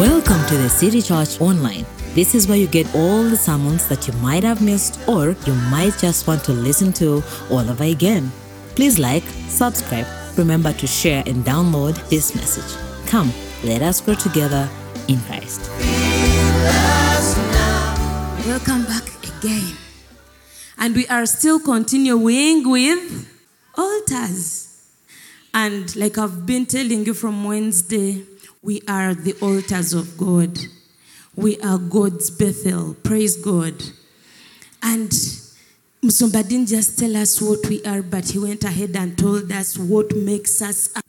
Welcome to the City Church Online. This is where you get all the sermons that you might have missed or you might just want to listen to all over again. Please like, subscribe, remember to share and download this message. Come, let us grow together in Christ. Welcome back again. And we are still continuing with altars. And like I've been telling you from Wednesday, we are the altars of God. We are God's Bethel. Praise God. And Musumba didn't just tell us what we are, but he went ahead and told us what makes us up.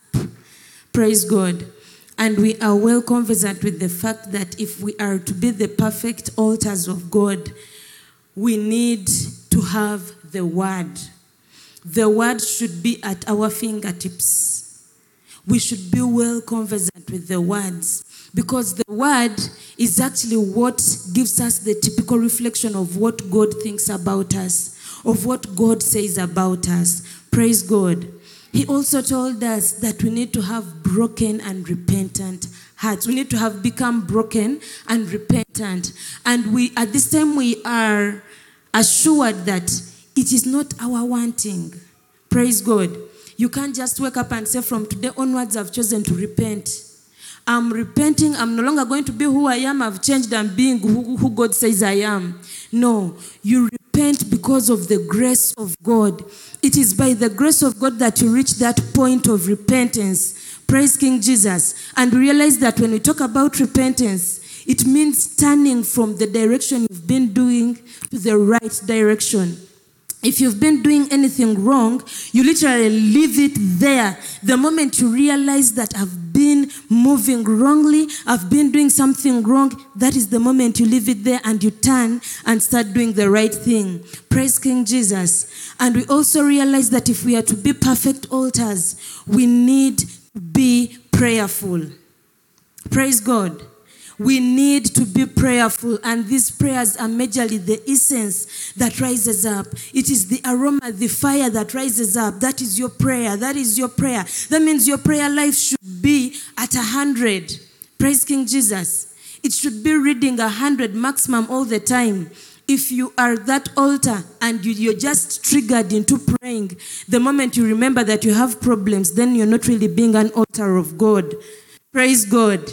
Praise God. And we are well conversant with the fact that if we are to be the perfect altars of God, we need to have the Word. The Word should be at our fingertips. We should be well conversant with the words because the Word is actually what gives us the typical reflection of what God thinks about us, of what God says about us. Praise God. He also told us that we need to have broken and repentant hearts. We need to have become broken and repentant. And we at this time we are assured that it is not our wanting. Praise God. You can't just wake up and say, from today onwards, I've chosen to repent. I'm repenting. I'm no longer going to be who I am. I've changed. I'm being who, who God says I am. No, you repent because of the grace of God. It is by the grace of God that you reach that point of repentance. Praise King Jesus. And realize that when we talk about repentance, it means turning from the direction you've been doing to the right direction. If you've been doing anything wrong, you literally leave it there. The moment you realize that I've been moving wrongly, I've been doing something wrong, that is the moment you leave it there and you turn and start doing the right thing. Praise King Jesus. And we also realize that if we are to be perfect altars, we need be prayerful. Praise God. We need to be prayerful, and these prayers are majorly the essence that rises up. It is the aroma, the fire that rises up. That is your prayer. That is your prayer. That means your prayer life should be at a hundred. Praise King Jesus. It should be reading a hundred maximum all the time. If you are that altar and you, you're just triggered into praying, the moment you remember that you have problems, then you're not really being an altar of God. Praise God.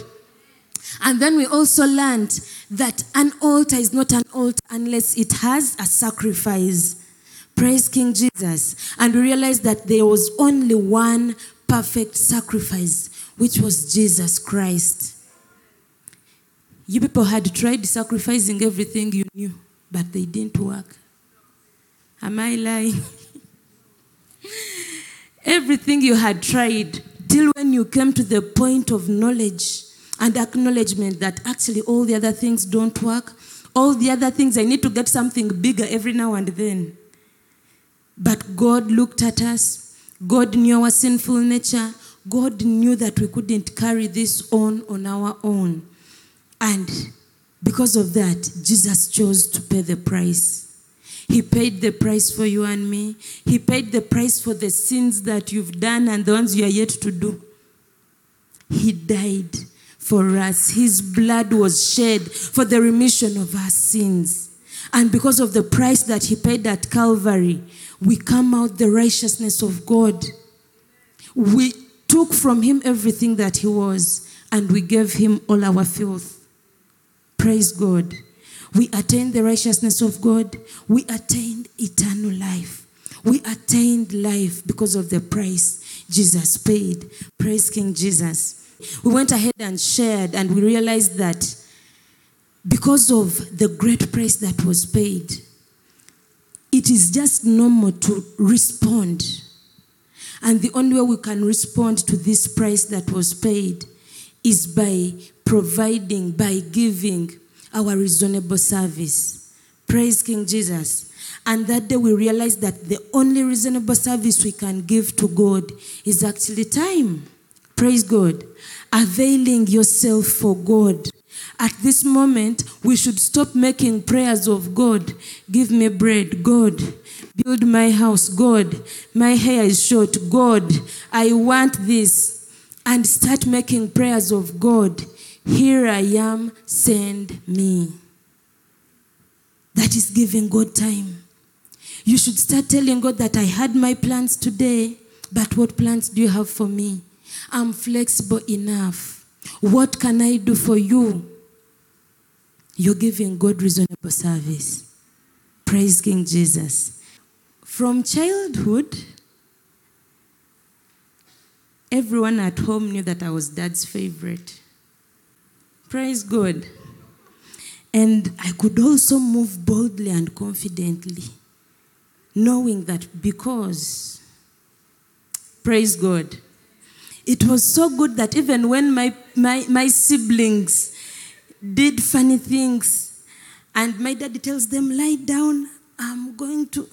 And then we also learned that an altar is not an altar unless it has a sacrifice. Praise King Jesus. And we realized that there was only one perfect sacrifice, which was Jesus Christ. You people had tried sacrificing everything you knew, but they didn't work. Am I lying? everything you had tried, till when you came to the point of knowledge and acknowledgement that actually all the other things don't work. All the other things, I need to get something bigger every now and then. But God looked at us. God knew our sinful nature. God knew that we couldn't carry this on on our own. And because of that, Jesus chose to pay the price. He paid the price for you and me. He paid the price for the sins that you've done and the ones you are yet to do. He died for us. His blood was shed for the remission of our sins. And because of the price that he paid at Calvary, we come out the righteousness of God. We took from him everything that he was, and we gave him all our filth. Praise God. We attained the righteousness of God. We attained eternal life. We attained life because of the price Jesus paid. Praise King Jesus. We went ahead and shared, and we realized that because of the great price that was paid, it is just normal to respond. And the only way we can respond to this price that was paid is by providing, by giving our reasonable service. Praise King Jesus. And that day we realized that the only reasonable service we can give to God is actually time. Praise God. Availing yourself for God. At this moment, we should stop making prayers of God. Give me bread, God. Build my house, God. My hair is short, God. I want this. And start making prayers of God. Here I am, send me. That is giving God time. You should start telling God that I had my plans today, but what plans do you have for me? I'm flexible enough. What can I do for you? You're giving God reasonable service. Praise King Jesus. From childhood, everyone at home knew that I was dad's favorite. Praise God. And I could also move boldly and confidently, knowing that because, praise God, it was so good that even when my, my, my siblings did funny things, and my daddy tells them, lie down, I'm going to,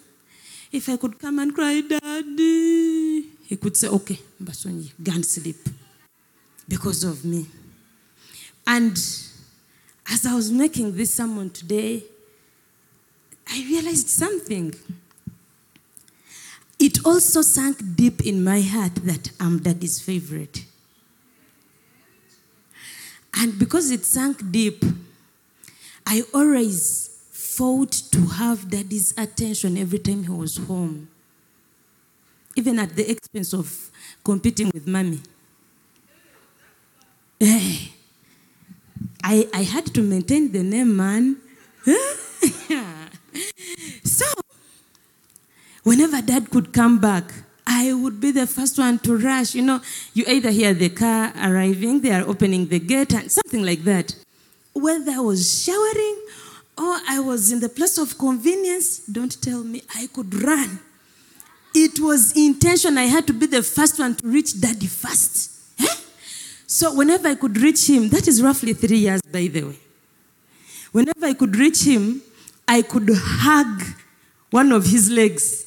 if I could come and cry, daddy, he could say, okay, Mbasonyi, go and sleep because of me. And as I was making this sermon today, I realized something. It also sank deep in my heart that I'm daddy's favorite. And because it sank deep, I always fought to have daddy's attention every time he was home, even at the expense of competing with mommy. Eh, I, I had to maintain the name, man. whenever dad could come back, I would be the first one to rush. You know, you either hear the car arriving, they are opening the gate, and something like that. Whether I was showering or I was in the place of convenience, don't tell me I could run. It was intention. I had to be the first one to reach daddy first. Eh? So whenever I could reach him, that is roughly three years, by the way. Whenever I could reach him, I could hug one of his legs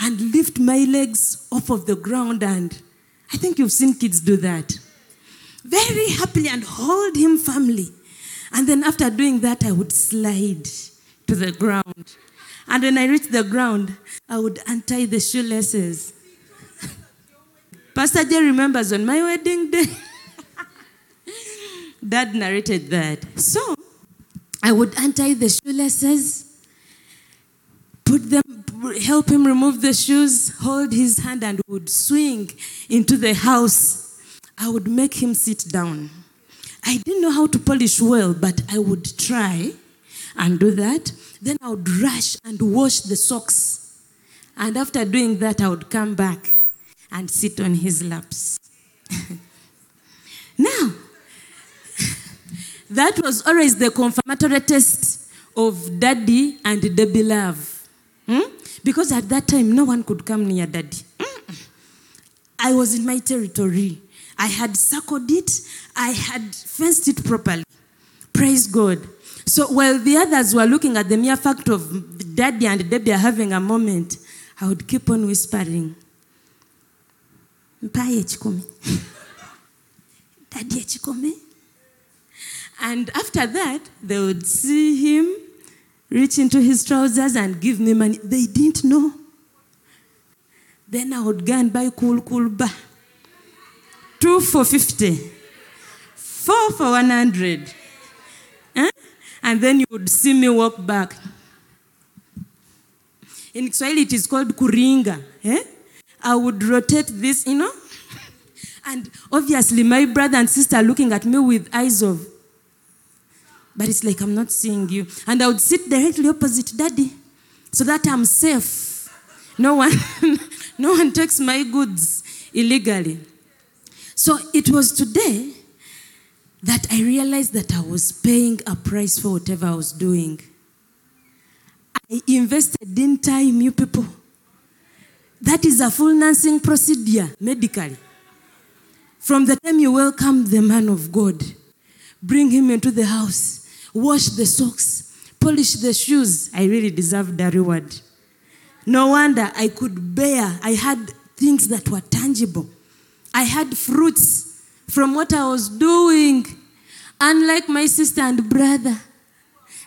and lift my legs off of the ground. And I think you've seen kids do that. Very happily and hold him firmly. And then after doing that, I would slide to the ground. And when I reached the ground, I would untie the shoelaces. Pastor Jay remembers on my wedding day. Dad narrated that. So I would untie the shoelaces, put them, help him remove the shoes, hold his hand, and would swing into the house. I would make him sit down. I didn't know how to polish well, but I would try and do that. Then I would rush and wash the socks. And after doing that, I would come back and sit on his laps. now, that was always the confirmatory test of daddy and Debbie love. Hmm? Because at that time, no one could come near daddy. I was in my territory. I had circled it, I had fenced it properly. Praise God. So while the others were looking at the mere fact of daddy and Debbie having a moment, I would keep on whispering. Daddy. And after that, they would see him reach into his trousers and give me money. They didn't know. Then I would go and buy cool, cool bar. Two for 50. Four for 100. Huh? And then you would see me walk back. In Kiswahili, it is called kuringa. Eh? I would rotate this, you know. And obviously, my brother and sister looking at me with eyes of, but it's like I'm not seeing you. And I would sit directly opposite daddy so that I'm safe. No one, no one takes my goods illegally. So it was today that I realized that I was paying a price for whatever I was doing. I invested in time, you people. That is a full nursing procedure medically. From the time you welcome the man of God, bring him into the house, wash the socks, polish the shoes, I really deserved a reward. No wonder I could bear, I had things that were tangible. I had fruits from what I was doing. Unlike my sister and brother,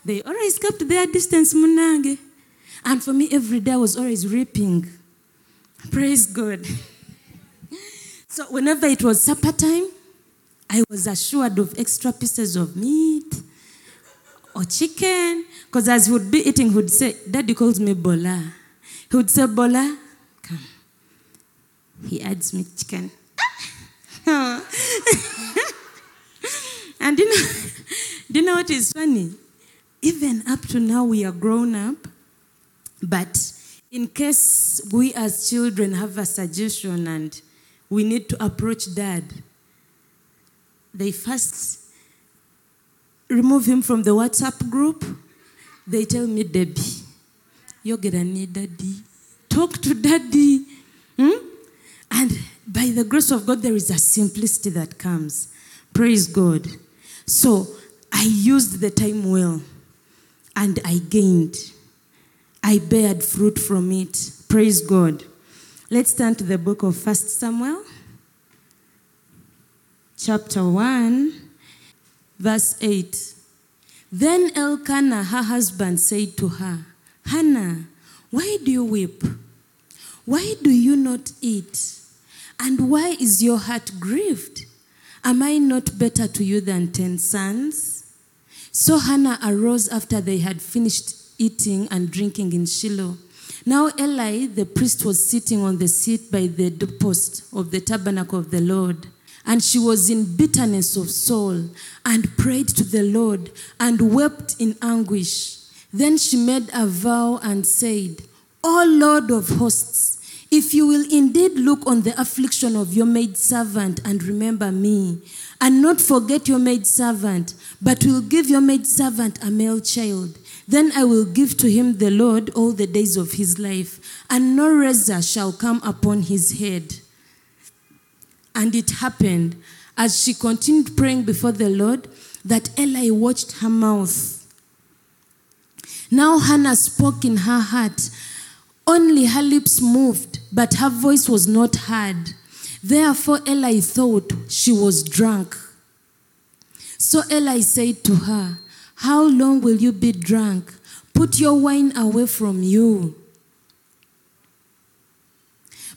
they always kept their distance, Munange. And for me, every day I was always reaping. Praise God. So whenever it was supper time, I was assured of extra pieces of meat or chicken. Because as he would be eating, he would say, Daddy calls me Bola. He would say, Bola, come. He adds me chicken. and you know, do you know what is funny? Even up to now, we are grown up, but in case we as children have a suggestion and we need to approach dad, they first remove him from the WhatsApp group. They tell me, Debbie, you're gonna need daddy. Talk to daddy. Hmm? And by the grace of God, there is a simplicity that comes. Praise God. So I used the time well and I gained. I bared fruit from it. Praise God. Let's turn to the book of First Samuel, chapter 1, verse 8. Then Elkanah, her husband, said to her, Hannah, why do you weep? Why do you not eat? And why is your heart grieved? Am I not better to you than ten sons? So Hannah arose after they had finished eating and drinking in Shiloh. Now Eli, the priest, was sitting on the seat by the doorpost of the tabernacle of the Lord. And she was in bitterness of soul and prayed to the Lord and wept in anguish. Then she made a vow and said, O Lord of hosts, if you will indeed look on the affliction of your maidservant and remember me, and not forget your maidservant, but will give your maidservant a male child, then I will give to him the Lord all the days of his life, and no razor shall come upon his head. And it happened, as she continued praying before the Lord, that Eli watched her mouth. Now Hannah spoke in her heart. Only her lips moved, but her voice was not heard. Therefore Eli thought she was drunk. So Eli said to her, How long will you be drunk? Put your wine away from you.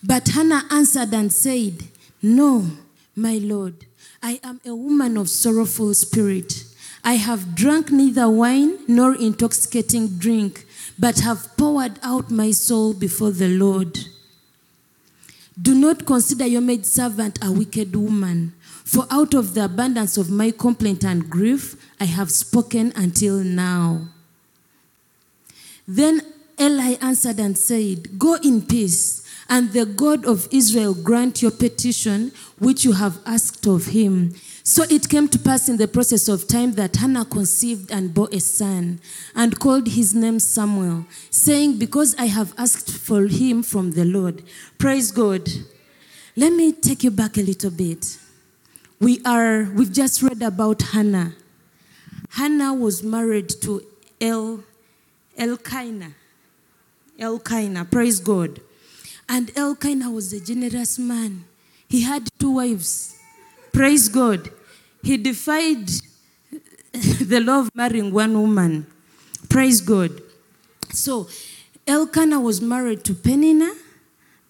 But Hannah answered and said, No, my Lord, I am a woman of sorrowful spirit. I have drunk neither wine nor intoxicating drink, but have poured out my soul before the Lord. Do not consider your maidservant a wicked woman, for out of the abundance of my complaint and grief, I have spoken until now. Then Eli answered and said, Go in peace, and the God of Israel grant your petition which you have asked of him. So it came to pass in the process of time that Hannah conceived and bore a son, and called his name Samuel, saying, Because I have asked for him from the Lord. Praise God. Let me take you back a little bit. We are, we've just read about Hannah. Hannah was married to El, Elkanah. Elkanah, praise God. And Elkanah was a generous man. He had two wives. Praise God. He defied the law of marrying one woman. Praise God. So Elkanah was married to Penina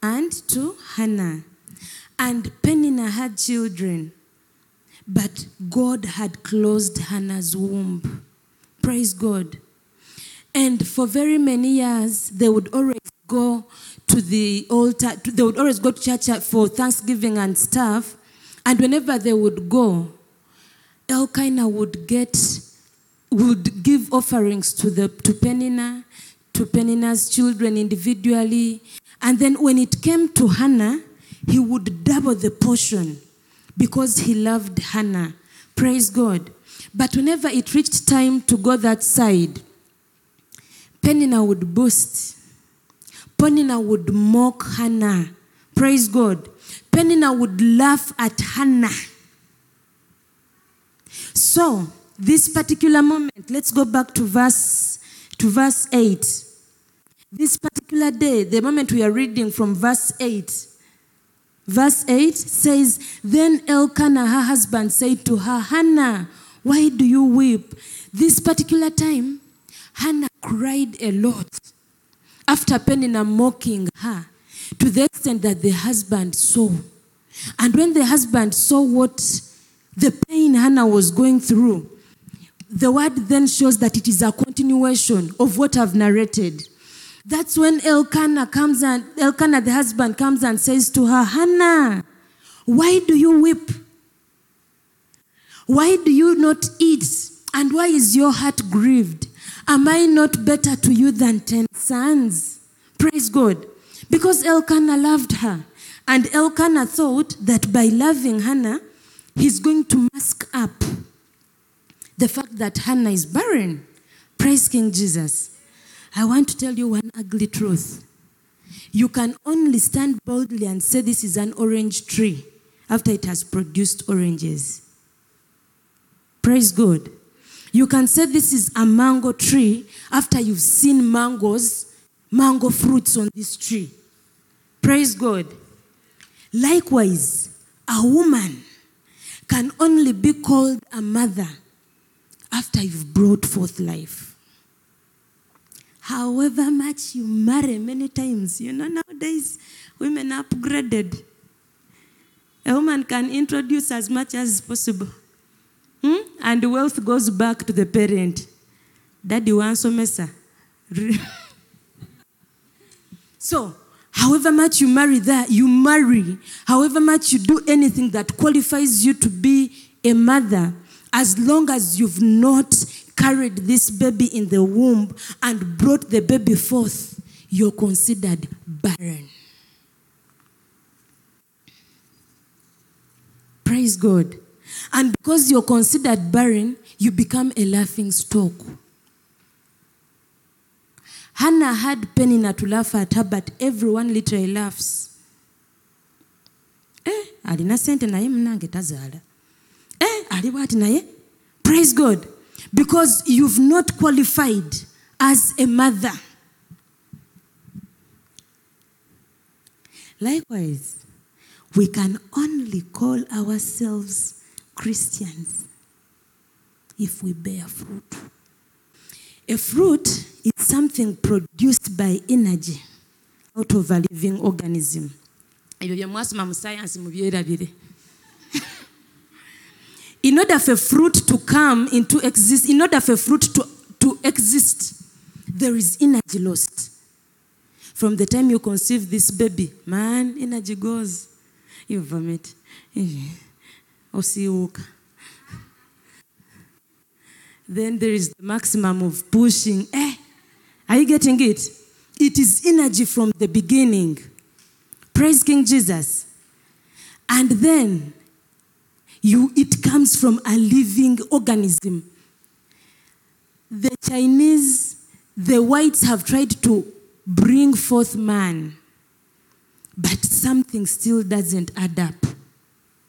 and to Hannah. And Penina had children. But God had closed Hannah's womb. Praise God. And for very many years, they would always go to the altar, they would always go to church for Thanksgiving and stuff. And whenever they would go, Elkanah would get, would give offerings to the to Penina, to Penina's children individually. And then when it came to Hannah, he would double the portion because he loved Hannah. Praise God. But whenever it reached time to go that side, Penina would boast. Penina would mock Hannah. Praise God. Penina would laugh at Hannah. So, this particular moment, let's go back to verse to verse 8. This particular day, the moment we are reading from verse 8, verse 8 says, Then Elkanah, her husband, said to her, Hannah, why do you weep? This particular time, Hannah cried a lot after Penina mocking her to the extent that the husband saw. And when the husband saw what the pain Hannah was going through. The word then shows that it is a continuation of what I've narrated. That's when Elkanah comes and Elkanah, the husband, comes and says to her, Hannah, why do you weep? Why do you not eat? And why is your heart grieved? Am I not better to you than ten sons? Praise God. Because Elkanah loved her. And Elkanah thought that by loving Hannah, he's going to mask up the fact that Hannah is barren. Praise King Jesus. I want to tell you one ugly truth. You can only stand boldly and say this is an orange tree after it has produced oranges. Praise God. You can say this is a mango tree after you've seen mangoes, mango fruits on this tree. Praise God. Likewise, a woman can only be called a mother after you've brought forth life. However much you marry, many times, you know, nowadays women are upgraded. A woman can introduce as much as possible. And wealth goes back to the parent. Daddy wants mesa. so, however much you marry that, you marry, however much you do anything that qualifies you to be a mother, as long as you've not carried this baby in the womb and brought the baby forth, you're considered barren. Praise God. And because you're considered barren, you become a laughing stock. Hannah had Penina to laugh at her, but everyone literally laughs. Eh, alina sente naye. Eh, naye. Praise God. Because you've not qualified as a mother. Likewise, we can only call ourselves Christians if we bear fruit. A fruit is something produced by energy out of a living organism. in order for fruit to come into exist in order for fruit to, to exist there is energy lost from the time you conceive this baby man energy goes you vomit osiwuka then there is the maximum of pushing. Eh are you getting it? It is energy from the beginning. Praise king jesus. And then you it comes from a living organism. The chinese the whites have tried to bring forth man but something still doesn't add up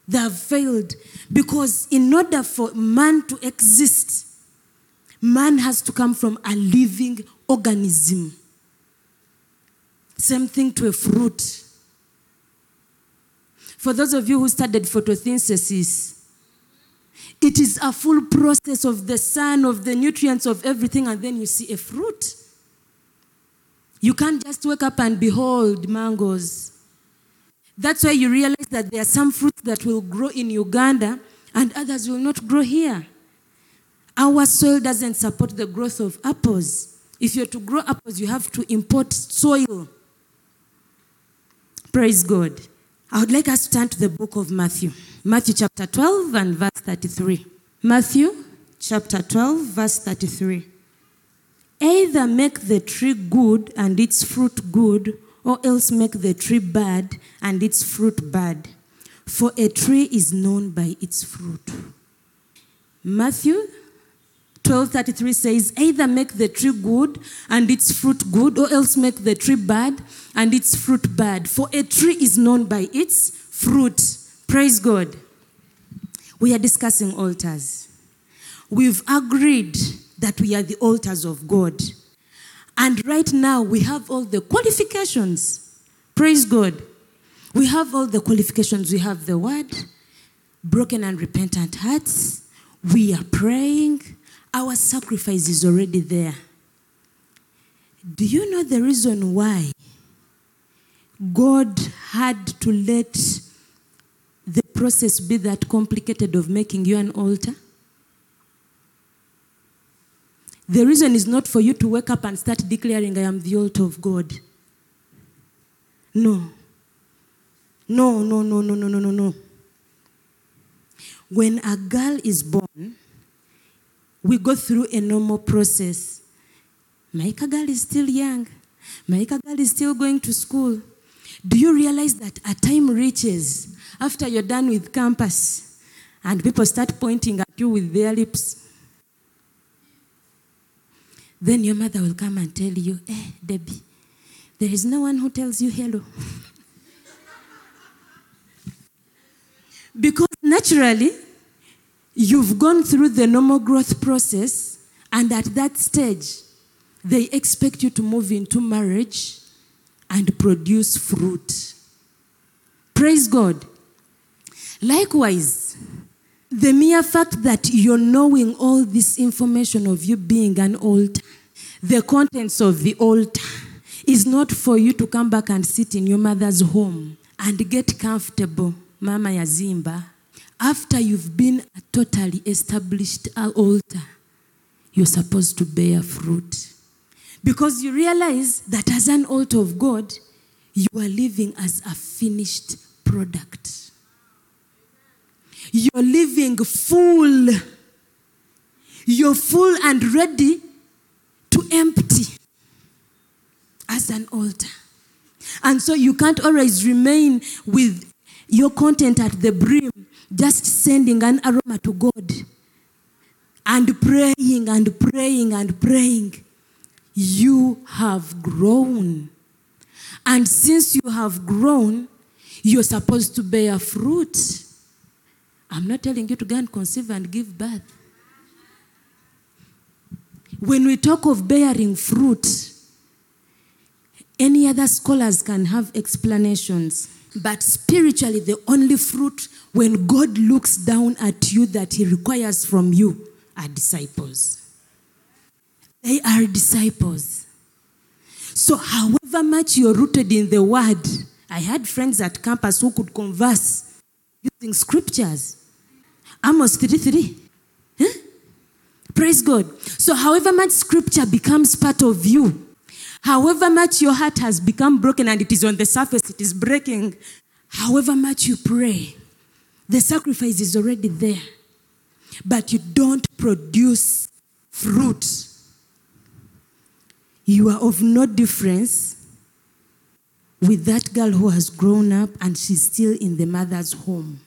they have failed because in order for man to exist man has to come from a living organism same thing to a fruit for those of you who studied photosynthesis, it is a full process of the sun, of the nutrients, of everything, and then you see a fruit. You can't just wake up and behold mangoes. That's why you realize that there are some fruits that will grow in Uganda and others will not grow here. Our soil doesn't support the growth of apples. If you're to grow apples, you have to import soil. Praise God. I would like us to turn to the book of Matthew. Matthew chapter 12 and verse 33. Matthew chapter 12, verse 33. Either make the tree good and its fruit good, or else make the tree bad and its fruit bad. For a tree is known by its fruit. Matthew 12:33 says, Either make the tree good and its fruit good, or else make the tree bad and its fruit bad. For a tree is known by its fruit. Praise God. We are discussing altars. We've agreed that we are the altars of God. And right now we have all the qualifications. Praise God. We have all the qualifications. We have the word, broken and repentant hearts. We are praying. Our sacrifice is already there. Do you know the reason why God had to let the process be that complicated of making you an altar? The reason is not for you to wake up and start declaring, I am the altar of God. No. No, no, no, no, no, no, no, no. When a girl is born, we go through a normal process. Maika girl is still young. Maika girl is still going to school. Do you realize that a time reaches after you're done with campus and people start pointing at you with their lips? Then your mother will come and tell you, eh, Debbie, there is no one who tells you hello. because naturally, you've gone through the normal growth process, and at that stage, they expect you to move into marriage and produce fruit. Praise God. Likewise, the mere fact that you're knowing all this information of you being an altar, the contents of the altar, is not for you to come back and sit in your mother's home and get comfortable, Mama Yazimba. After you've been a totally established altar, you're supposed to bear fruit. Because you realize that as an altar of God, you are living as a finished product. You're living full. You're full and ready to empty as an altar. And so you can't always remain with your content at the brim, just sending an aroma to God and praying and praying and praying. You have grown. And since you have grown, you're supposed to bear fruit. I'm not telling you to go and conceive and give birth. When we talk of bearing fruit, any other scholars can have explanations. But spiritually, the only fruit when God looks down at you that He requires from you are disciples. They are disciples. So, however much you're rooted in the word, I had friends at campus who could converse using scriptures. Amos 3 3. Huh? Praise God. So, however much scripture becomes part of you, however much your heart has become broken and it is on the surface, it is breaking, however much you pray, the sacrifice is already there. But you don't produce fruit. You are of no difference with that girl who has grown up and she's still in the mother's home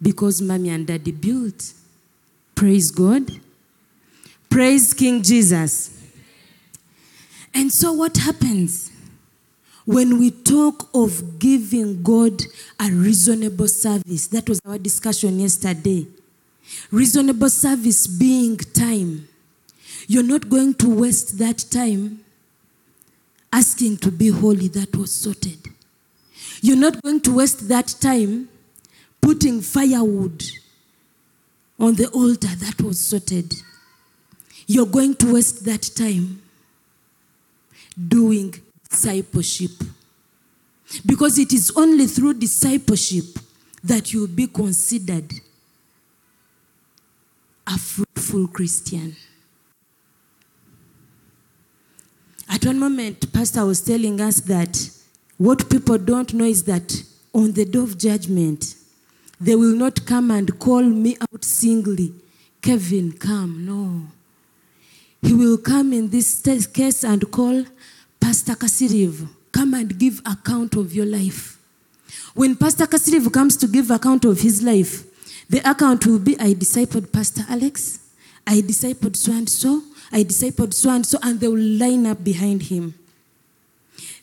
because mommy and daddy built. Praise God. Praise King Jesus. And so, what happens when we talk of giving God a reasonable service? That was our discussion yesterday. Reasonable service being time. You're not going to waste that time asking to be holy, that was sorted. You're not going to waste that time putting firewood on the altar, that was sorted. You're going to waste that time doing discipleship. Because it is only through discipleship that you'll be considered a fruitful Christian. At one moment, Pastor was telling us that what people don't know is that on the day of judgment, they will not come and call me out singly, Kevin, come. No. He will come in this case and call Pastor Kasiriv, come and give account of your life. When Pastor Kasiriv comes to give account of his life, the account will be I discipled Pastor Alex, I discipled so and so, I discipled so and so, and they will line up behind him.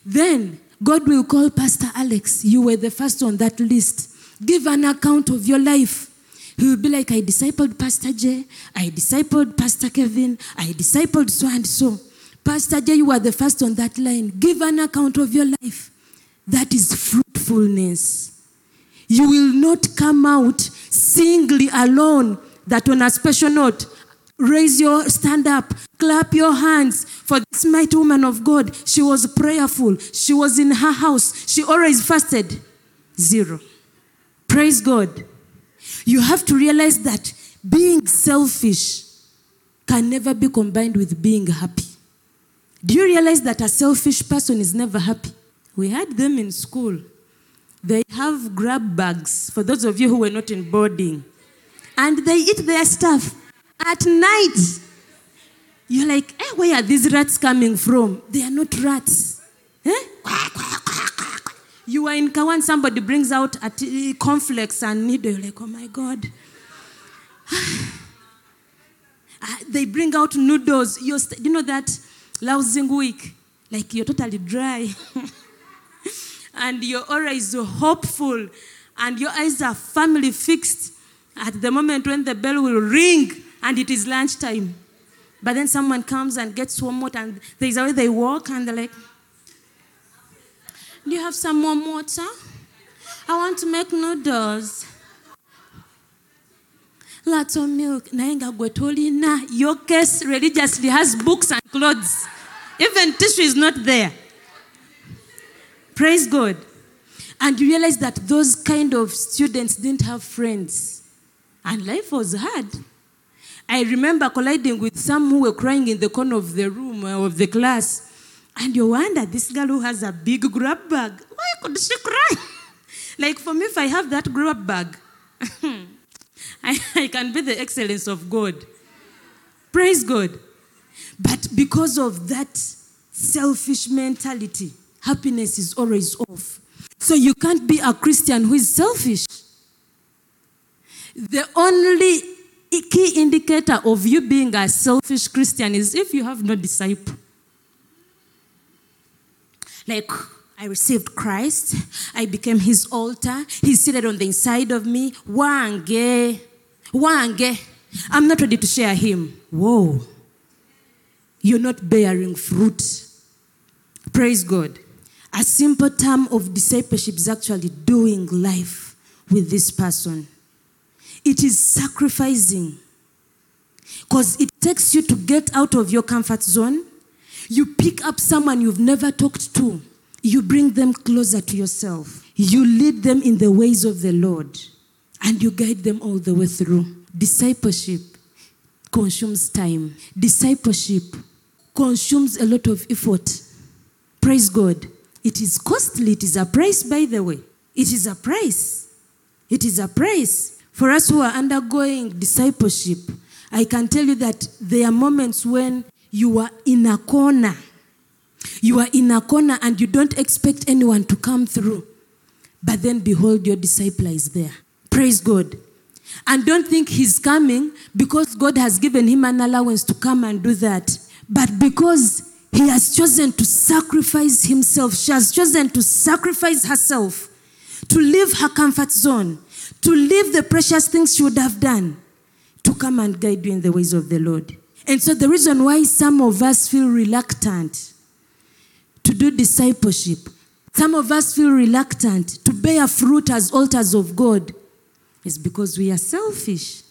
Then God will call Pastor Alex. You were the first on that list. Give an account of your life. He will be like, I discipled Pastor J, I discipled Pastor Kevin, I discipled so and so. Pastor J, you are the first on that line. Give an account of your life. That is fruitfulness. You will not come out singly alone, that on a special note, raise your stand up, clap your hands for this mighty woman of God. She was prayerful, she was in her house, she always fasted. Zero. Praise God. You have to realize that being selfish can never be combined with being happy. Do you realize that a selfish person is never happy? We had them in school. They have grab bags, for those of you who were not in boarding, and they eat their stuff at night. You're like, eh, where are these rats coming from? They are not rats. Eh? You are in Kawan, somebody brings out a t- cornflakes and needle. You're like, oh my God. Ah, they bring out noodles. You're st- you know that lousing week? Like you're totally dry. and your aura is hopeful. And your eyes are firmly fixed at the moment when the bell will ring and it is lunchtime. But then someone comes and gets warm water and there's a way they walk and they're like, Do you have some warm water? I want to make noodles. Lots of milk. Naenga gwetolina. Your case religiously has books and clothes. Even tissue is not there. Praise God. And you realize that those kind of students didn't have friends. And life was hard. I remember colliding with some who were crying in the corner of the room or of the class. And you wonder, this girl who has a big grab bag, why could she cry? like for me, if I have that grab bag, I, I can be the excellence of God. Praise God. But because of that selfish mentality, happiness is always off. So you can't be a Christian who is selfish. The only key indicator of you being a selfish Christian is if you have no disciple. Like, I received Christ, I became his altar, he's seated on the inside of me. Wange, wange. I'm not ready to share him. Whoa. You're not bearing fruit. Praise God. A simple term of discipleship is actually doing life with this person. It is sacrificing. Because it takes you to get out of your comfort zone. You pick up someone you've never talked to. You bring them closer to yourself. You lead them in the ways of the Lord. And you guide them all the way through. Discipleship consumes time. Discipleship consumes a lot of effort. Praise God. It is costly. It is a price, by the way. It is a price. It is a price. For us who are undergoing discipleship, I can tell you that there are moments when you are in a corner. You are in a corner and you don't expect anyone to come through. But then behold, your disciple is there. Praise God. And don't think he's coming because God has given him an allowance to come and do that. But because he has chosen to sacrifice himself, she has chosen to sacrifice herself, to leave her comfort zone, to leave the precious things she would have done, to come and guide you in the ways of the Lord. And so, the reason why some of us feel reluctant to do discipleship, some of us feel reluctant to bear fruit as altars of God, is because we are selfish.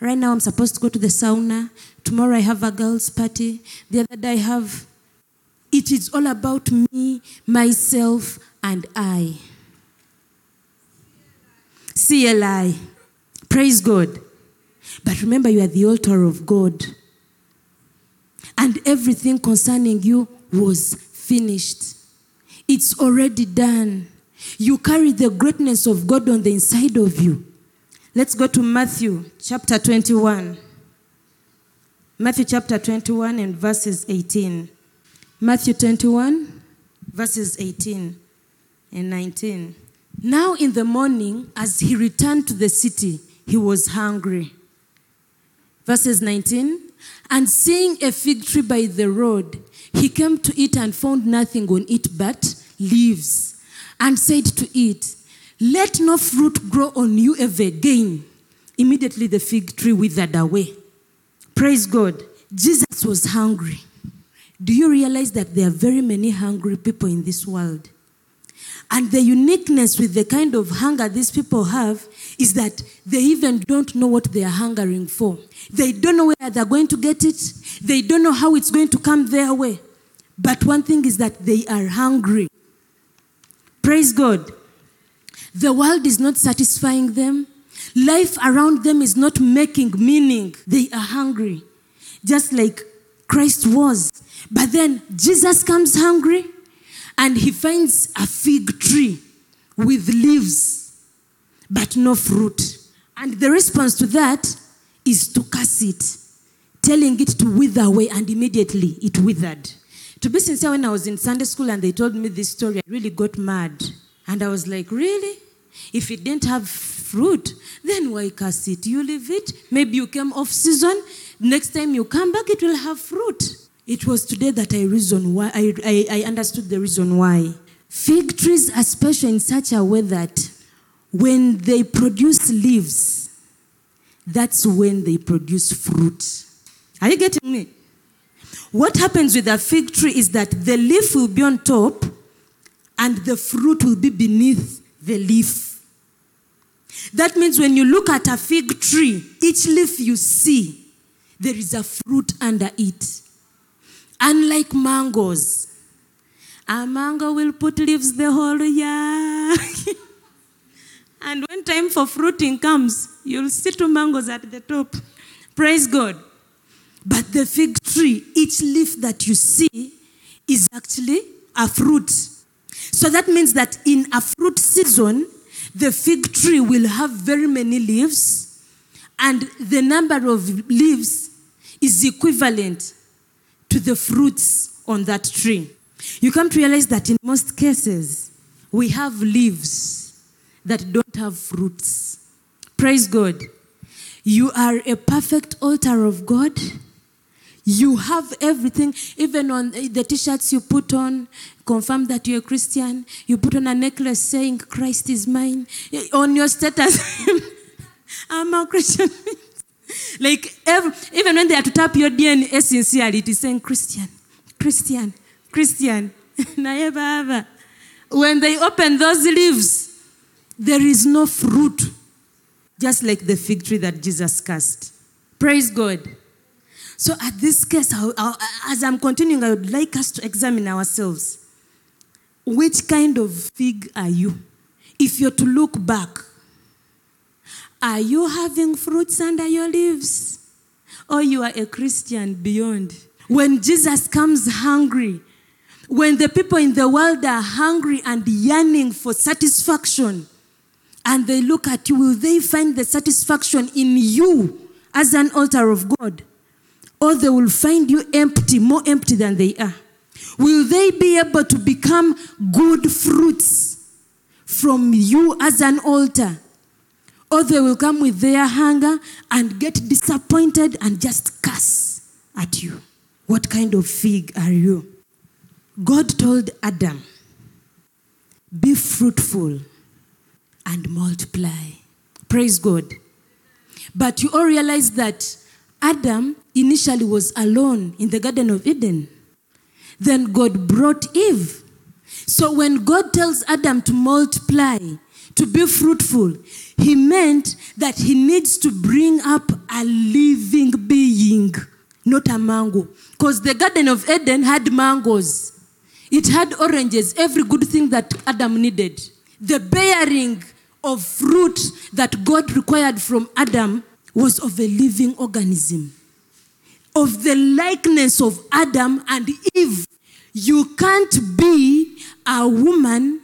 Right now, I'm supposed to go to the sauna. Tomorrow, I have a girls' party. The other day, I have. It is all about me, myself, and I. CLI. Praise God. But remember, you are the altar of God. And everything concerning you was finished. It's already done. You carry the greatness of God on the inside of you. Let's go to Matthew chapter 21. Matthew chapter 21 and verses 18. Matthew 21, verses 18 and 19. Now in the morning, as he returned to the city, he was hungry. Verses 19. And seeing a fig tree by the road, he came to it and found nothing on it but leaves, and said to it, Let no fruit grow on you ever again. Immediately the fig tree withered away. Praise God. Jesus was hungry. Do you realize that there are very many hungry people in this world? And the uniqueness with the kind of hunger these people have is that they even don't know what they are hungering for. They don't know where they're going to get it, they don't know how it's going to come their way. But one thing is that they are hungry. Praise God. The world is not satisfying them. Life around them is not making meaning. They are hungry, just like Christ was. But then Jesus comes hungry and he finds a fig tree with leaves, but no fruit. And the response to that is to curse it, telling it to wither away, and immediately it withered. To be sincere, when I was in Sunday school and they told me this story, I really got mad. And I was like, really? If it didn't have fruit, then why curse it? You leave it. Maybe you came off season. Next time you come back, it will have fruit. It was today that I reason why I, I, I understood the reason why. Fig trees are special in such a way that when they produce leaves, that's when they produce fruit. Are you getting me? What happens with a fig tree is that the leaf will be on top and the fruit will be beneath the leaf. That means when you look at a fig tree, each leaf you see, there is a fruit under it. Unlike mangoes, a mango will put leaves the whole year. and when time for fruiting comes, you'll see two mangoes at the top. Praise God. But the fig tree, each leaf that you see is actually a fruit. So that means that in a fruit season, the fig tree will have very many leaves, and the number of leaves is equivalent to the fruits on that tree. You come to realize that in most cases, we have leaves that don't have fruits. Praise God. You are a perfect altar of God. You have everything, even on the t shirts you put on, confirm that you're a Christian. You put on a necklace saying, Christ is mine. On your status, I'm a Christian. like, every, even when they are to tap your DNA sincerely, it is saying Christian, Christian, Christian. When they open those leaves, there is no fruit, just like the fig tree that Jesus cast. Praise God. So, at this case, I- I- as I'm continuing, I would like us to examine ourselves. Which kind of fig are you? If you're to look back, are you having fruits under your leaves? Or you are a Christian beyond? When Jesus comes hungry, when the people in the world are hungry and yearning for satisfaction, and they look at you, will they find the satisfaction in you as an altar of God? Or they will find you empty, more empty than they are? Will they be able to become good fruits from you as an altar? Or they will come with their hunger and get disappointed and just curse at you. What kind of fig are you? God told Adam, Be fruitful and multiply. Praise God. But you all realize that Adam initially was alone in the Garden of Eden. Then God brought Eve. So when God tells Adam to multiply, to be fruitful, he meant that he needs to bring up a living being, not a mango. Because the Garden of Eden had mangoes, it had oranges, every good thing that Adam needed. The bearing of fruit that God required from Adam was of a living organism, of the likeness of Adam and Eve. You can't be a woman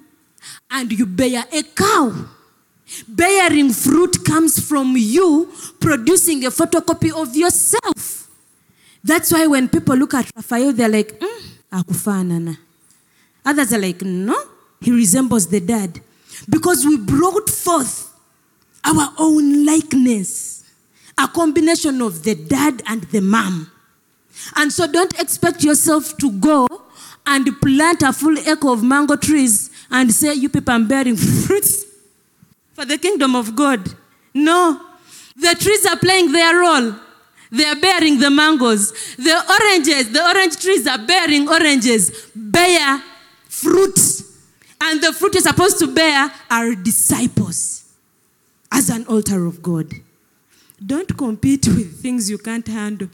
and you bear a cow. Bearing fruit comes from you producing a photocopy of yourself. That's why when people look at Raphael, they're like, mm, akufanana. Others are like, no, he resembles the dad. Because we brought forth our own likeness, a combination of the dad and the mom. And so don't expect yourself to go and plant a full acre of mango trees and say, You people are bearing fruits for the kingdom of God. No. The trees are playing their role. They are bearing the mangoes. The oranges, the orange trees are bearing oranges, bear fruit. And the fruit you're supposed to bear are disciples as an altar of God. Don't compete with things you can't handle.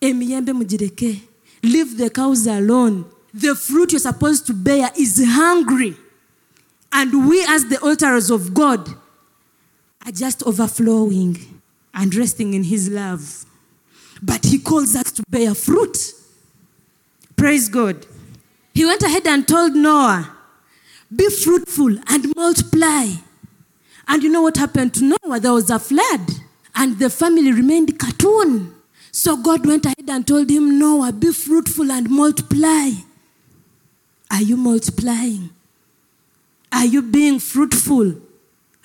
Mujireke. Leave the cows alone. The fruit you're supposed to bear is hungry. And we, as the altars of God, are just overflowing and resting in His love. But He calls us to bear fruit. Praise God. He went ahead and told Noah, Be fruitful and multiply. And you know what happened to Noah? There was a flood, and the family remained cartoon. So God went ahead and told him, Noah, be fruitful and multiply. Are you multiplying? Are you being fruitful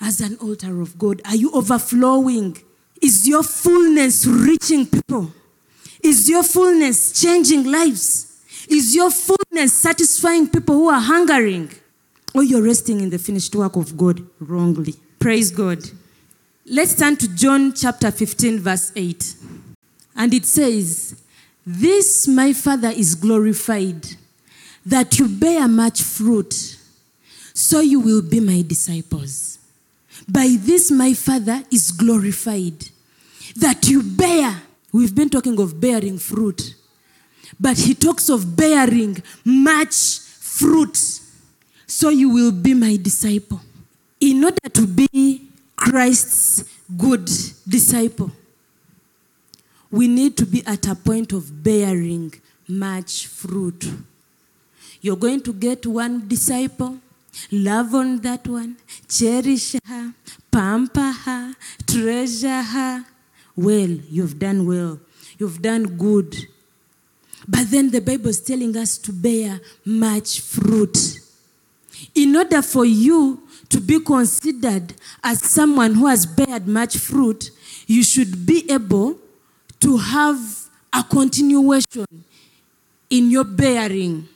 as an altar of God? Are you overflowing? Is your fullness reaching people? Is your fullness changing lives? Is your fullness satisfying people who are hungering? Or you're resting in the finished work of God wrongly? Praise God. Let's turn to John chapter 15, verse 8. And it says, This my Father is glorified, that you bear much fruit, so you will be my disciples. By this my Father is glorified, that you bear. We've been talking of bearing fruit, but he talks of bearing much fruit, so you will be my disciple. In order to be Christ's good disciple, we need to be at a point of bearing much fruit. You're going to get one disciple, love on that one, cherish her, pamper her, treasure her. Well, you've done well, you've done good. But then the Bible is telling us to bear much fruit. In order for you to be considered as someone who has bared much fruit, you should be able to have a continuation in your bearing.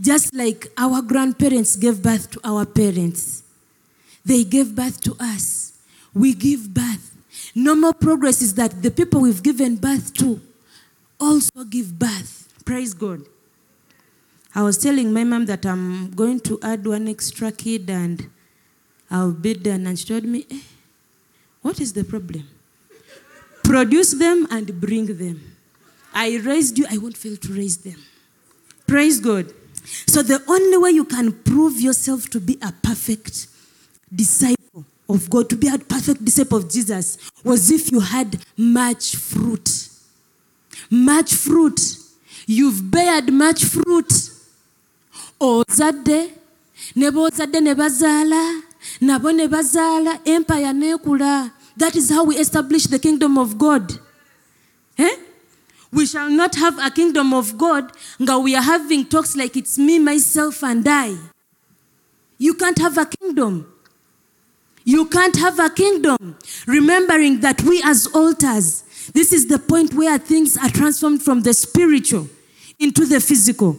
Just like our grandparents gave birth to our parents, they gave birth to us. We give birth. Normal progress is that the people we've given birth to also give birth. Praise God. I was telling my mom that I'm going to add one extra kid and I'll be done. And she told me, eh, What is the problem? Produce them and bring them. I raised you, I won't fail to raise them. Praise God. So, the only way you can prove yourself to be a perfect disciple of God, to be a perfect disciple of Jesus, was if you had much fruit. Much fruit. You've bared much fruit. Ozadde ne boozadde ne bazaala nabo ne bazaala empire neekula that is how we establish the kingdom of god. Eh? we shall not have a kingdom of god nga we are having talks like it's me myself and i. You can't have a kingdom. You can't have a kingdom remembering that we as altars this is the point where things are transformed from the spiritual into the physical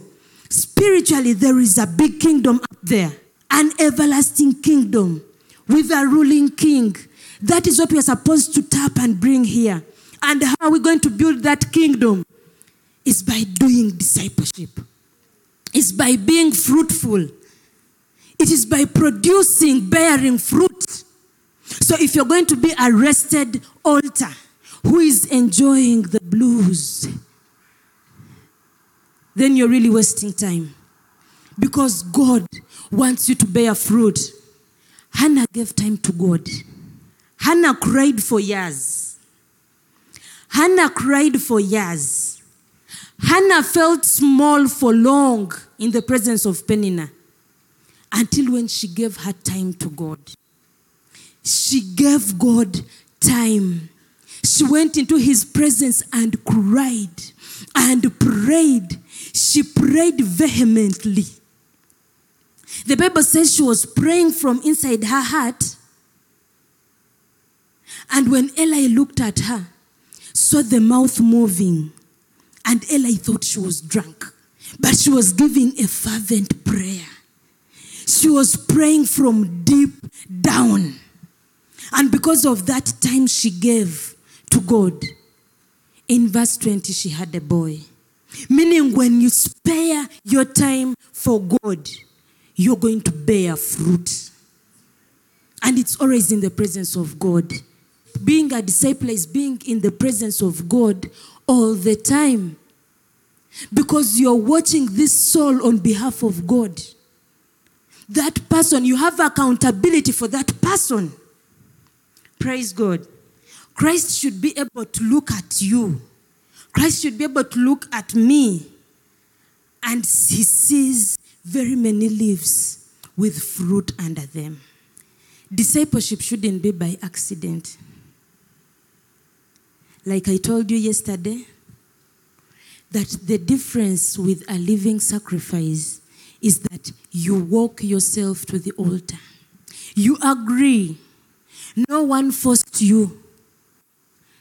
Spiritually, there is a big kingdom up there, an everlasting kingdom with a ruling king. That is what we are supposed to tap and bring here. And how are we going to build that kingdom? Is by doing discipleship, it's by being fruitful, it is by producing, bearing fruit. So if you're going to be arrested, rested altar who is enjoying the blues, then you're really wasting time. Because God wants you to bear fruit. Hannah gave time to God. Hannah cried for years. Hannah cried for years. Hannah felt small for long in the presence of Penina until when she gave her time to God. She gave God time. She went into his presence and cried and prayed. She prayed vehemently. The Bible says she was praying from inside her heart. And when Eli looked at her, saw the mouth moving, and Eli thought she was drunk. But she was giving a fervent prayer. She was praying from deep down. And because of that time she gave to God, in verse 20, she had a boy. Meaning, when you spare your time for God, you're going to bear fruit. And it's always in the presence of God. Being a disciple is being in the presence of God all the time. Because you're watching this soul on behalf of God. that person. You have accountability for that person. Praise God. Christ should be able to look at you. Christ should be able to look at me. And he sees very many leaves with fruit under them. Discipleship shouldn't be by accident. Like I told you yesterday, that the difference with a living sacrifice is that you walk yourself to the altar. You agree. No one forced you.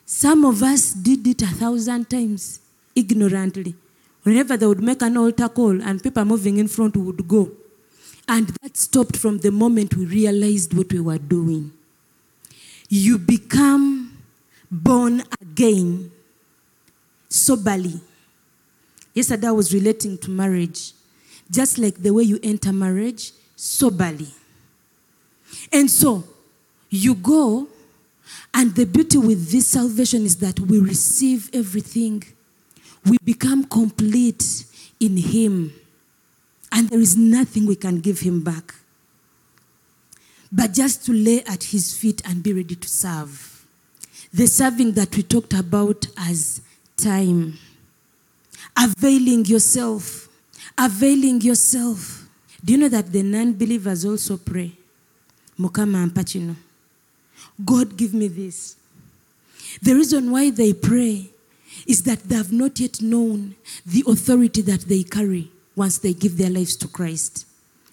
Some of us did it a thousand times ignorantly. Whenever they would make an altar call and people moving in front would go. And that stopped from the moment we realized what we were doing. You become born again soberly. Yesterday I was relating to marriage, just like the way you enter marriage soberly. And so you go, and the beauty with this salvation is that we receive everything, we become complete in Him, and there is nothing we can give Him back. But just to lay at His feet and be ready to serve. The serving that we talked about as time availing yourself, availing yourself. Do you know that the non believers also pray? Mukama Ampachino. God, give me this. The reason why they pray is that they have not yet known the authority that they carry once they give their lives to Christ,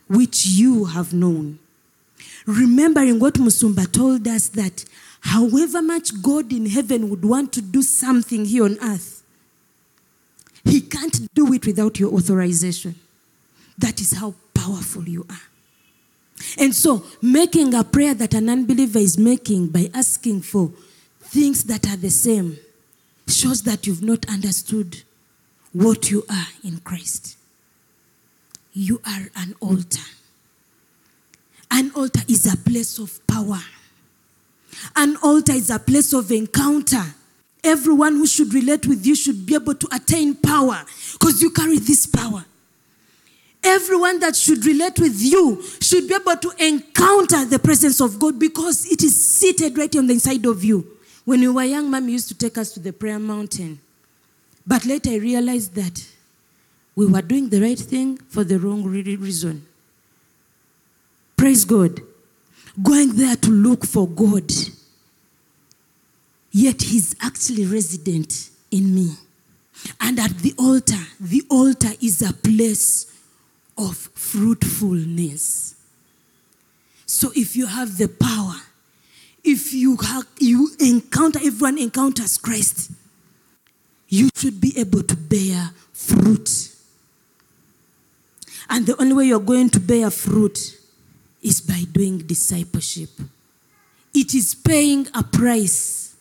which you have known. Remembering what Musumba told us that however much God in heaven would want to do something here on earth, he can't do it without your authorization. That is how powerful you are. And so, making a prayer that an unbeliever is making by asking for things that are the same shows that you've not understood what you are in Christ. You are an altar. An altar is a place of power. An altar is a place of encounter. Everyone who should relate with you should be able to attain power because you carry this power. Everyone that should relate with you should be able to encounter the presence of God because it is seated right on the inside of you. When we were young, mom used to take us to the prayer mountain. But later I realized that we were doing the right thing for the wrong reason. Praise God. Going there to look for God. Yet He's actually resident in me. And at the altar, the altar is a place of fruitfulness. So if you have the power, if you have, you encounter everyone encounters Christ, you should be able to bear fruit. And the only way you're going to bear fruit is by doing discipleship. It is paying a price.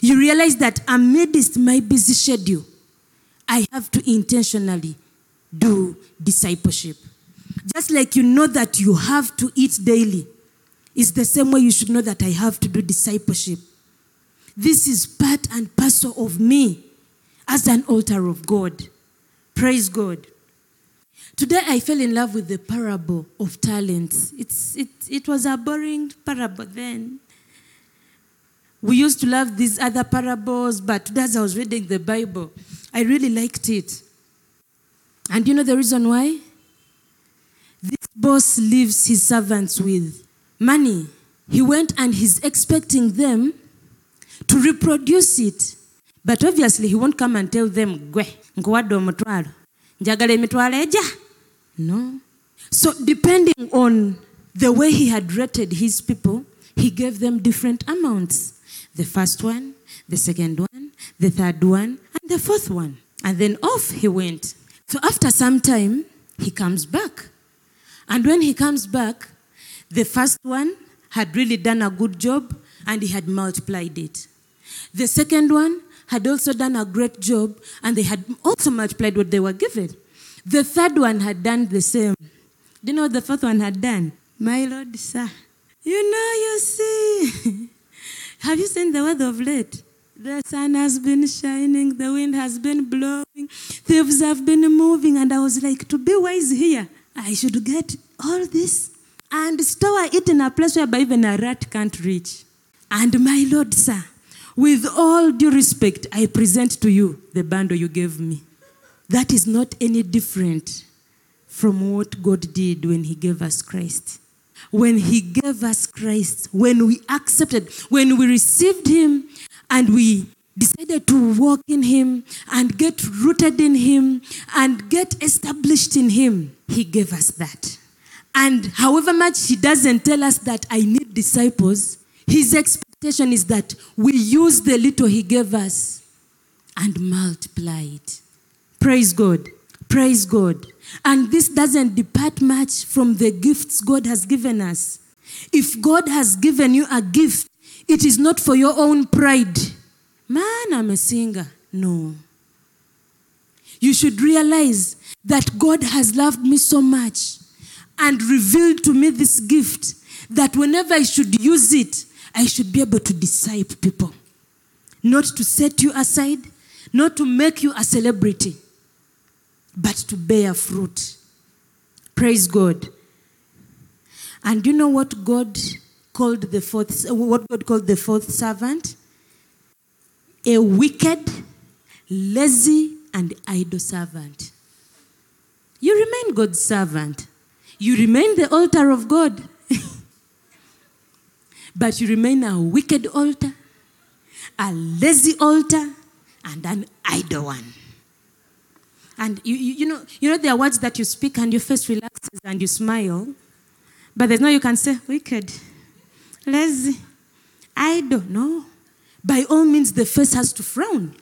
You realize that amidst my busy schedule, I have to intentionally do discipleship. Just like you know that you have to eat daily, it's the same way you should know that I have to do discipleship. This is part and parcel of me as an altar of God. Praise God. Today I fell in love with the parable of talents. It's, it, it was a boring parable then. We used to love these other parables, but today as I was reading the Bible, I really liked it. And you know the reason why? This boss leaves his servants with money. He went and he's expecting them to reproduce it. But obviously, he won't come and tell them, Gwe, nkuwadde omutwalo. Njagala emitwalo. No. So, depending on the way he had rated his people, he gave them different amounts. The first one, the second one, the third one, and the fourth one. And then off he went. So after some time, he comes back. And when he comes back, the first one had really done a good job and he had multiplied it. The second one had also done a great job and they had also multiplied what they were given. The third one had done the same. Do you know what the fourth one had done? My Lord, sir. You know, you see. Have you seen the weather of late? The sun has been shining, the wind has been blowing, thieves have been moving, and I was like, to be wise here, I should get all this and store it in a place whereby even a rat can't reach. And my Lord, sir, with all due respect, I present to you the bundle you gave me. That is not any different from what God did when He gave us Christ. When He gave us Christ, when we accepted, when we received Him and we decided to walk in Him and get rooted in Him and get established in Him, He gave us that. And however much He doesn't tell us that I need disciples, His expectation is that we use the little He gave us and multiply it. Praise God. Praise God. And this doesn't depart much from the gifts God has given us. If God has given you a gift, it is not for your own pride. Man, I'm a singer. No. You should realize that God has loved me so much and revealed to me this gift that whenever I should use it, I should be able to disciple people. Not to set you aside, not to make you a celebrity, but to bear fruit. Praise God. And you know what God called the fourth what God called the fourth servant? A wicked, lazy, and idle servant. You remain God's servant. You remain the altar of God. but you remain a wicked altar, a lazy altar, and an idle one. And you, you, you, know, you know, there are words that you speak and your face relaxes and you smile, but there's no you can say, wicked, lazy, idle. No. By all means, the face has to frown.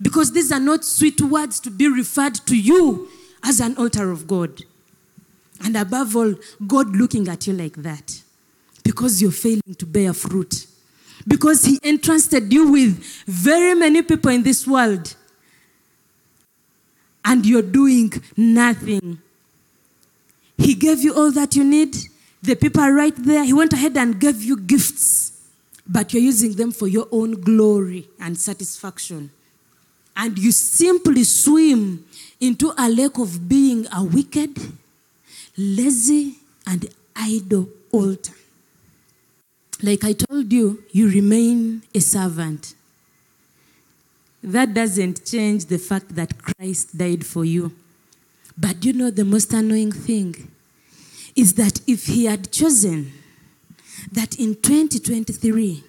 Because these are not sweet words to be referred to you as an altar of God. And above all, God looking at you like that. Because you're failing to bear fruit. Because He entrusted you with very many people in this world and you're doing nothing. He gave you all that you need. The people right there. He went ahead and gave you gifts, but you're using them for your own glory and satisfaction. And you simply swim into a lake of being a wicked, lazy, and idle altar. Like I told you, you remain a servant. That doesn't change the fact that Christ died for you. But you know the most annoying thing is that if he had chosen that in 2023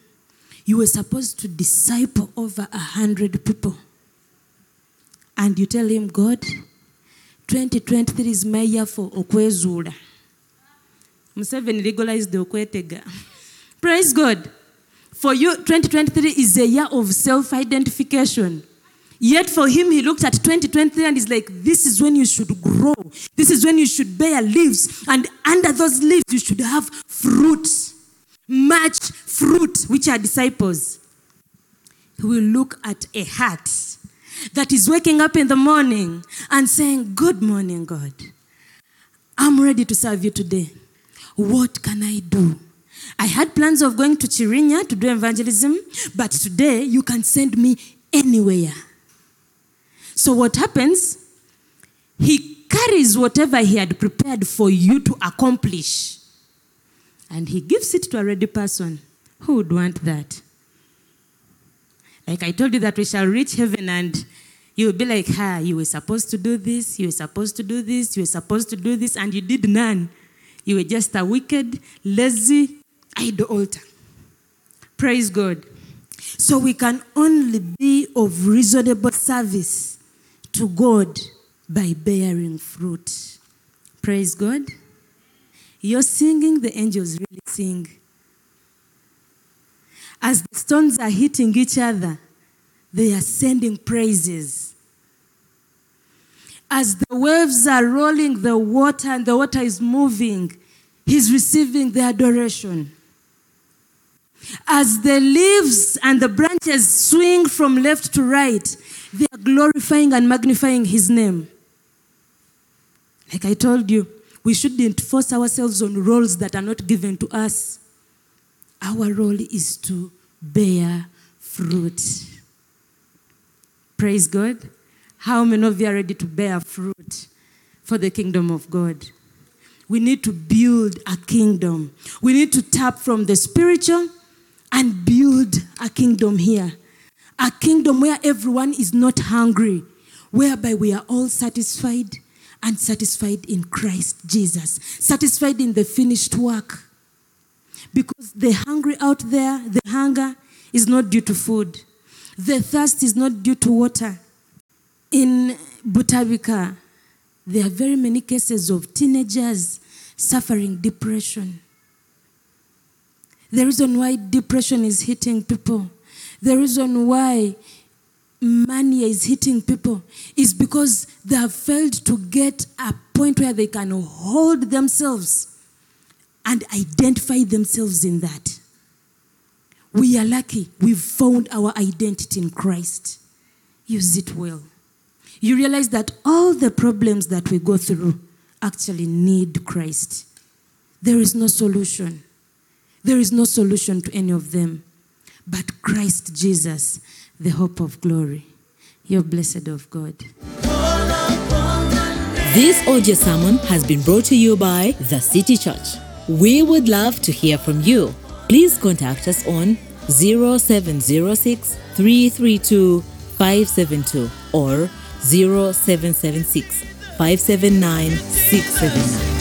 you were supposed to disciple over a hundred people, and you tell him, God, 2023 is my year for okwezula. Museveni legalized the okwetega. Praise God. For you, 2023 is a year of self identification. Yet for him, he looked at 2023 and he's like, This is when you should grow. This is when you should bear leaves. And under those leaves, you should have fruit, much fruit, which are disciples. He will look at a heart that is waking up in the morning and saying, Good morning, God. I'm ready to serve you today. What can I do? I had plans of going to Chirinya to do evangelism, but today you can send me anywhere. So, what happens? He carries whatever he had prepared for you to accomplish and he gives it to a ready person. Who would want that? Like I told you that we shall reach heaven and you will be like, ha, you were supposed to do this, you were supposed to do this, you were supposed to do this, and you did none. You were just a wicked, lazy, idle altar. Praise God. So we can only be of reasonable service to God by bearing fruit. Praise God. You're singing, the angels really sing. As the stones are hitting each other, they are sending praises. As the waves are rolling the water and the water is moving, he's receiving the adoration. As the leaves and the branches swing from left to right, they are glorifying and magnifying his name. Like I told you, we shouldn't force ourselves on roles that are not given to us. Our role is to bear fruit. Praise God. How many of you are ready to bear fruit for the kingdom of God? we need to build a kingdom. We need to tap from the spiritual and build a kingdom here. A kingdom where everyone is not hungry, whereby we are all satisfied and satisfied in Christ Jesus, satisfied in the finished work. Because the hungry out there, the hunger is not due to food, the thirst is not due to water. In Butabika, there are very many cases of teenagers suffering depression. The reason why depression is hitting people, the reason why mania is hitting people is because they have failed to get a point where they can hold themselves and identify themselves in that. We are lucky we've found our identity in Christ. Use it well. You realize that all the problems that we go through actually need Christ. There is no solution. There is no solution to any of them but Christ Jesus, the hope of glory. You're blessed of God. This audio sermon has been brought to you by The City Church. We would love to hear from you. Please contact us on 0706 332 572 or 0776 579 679.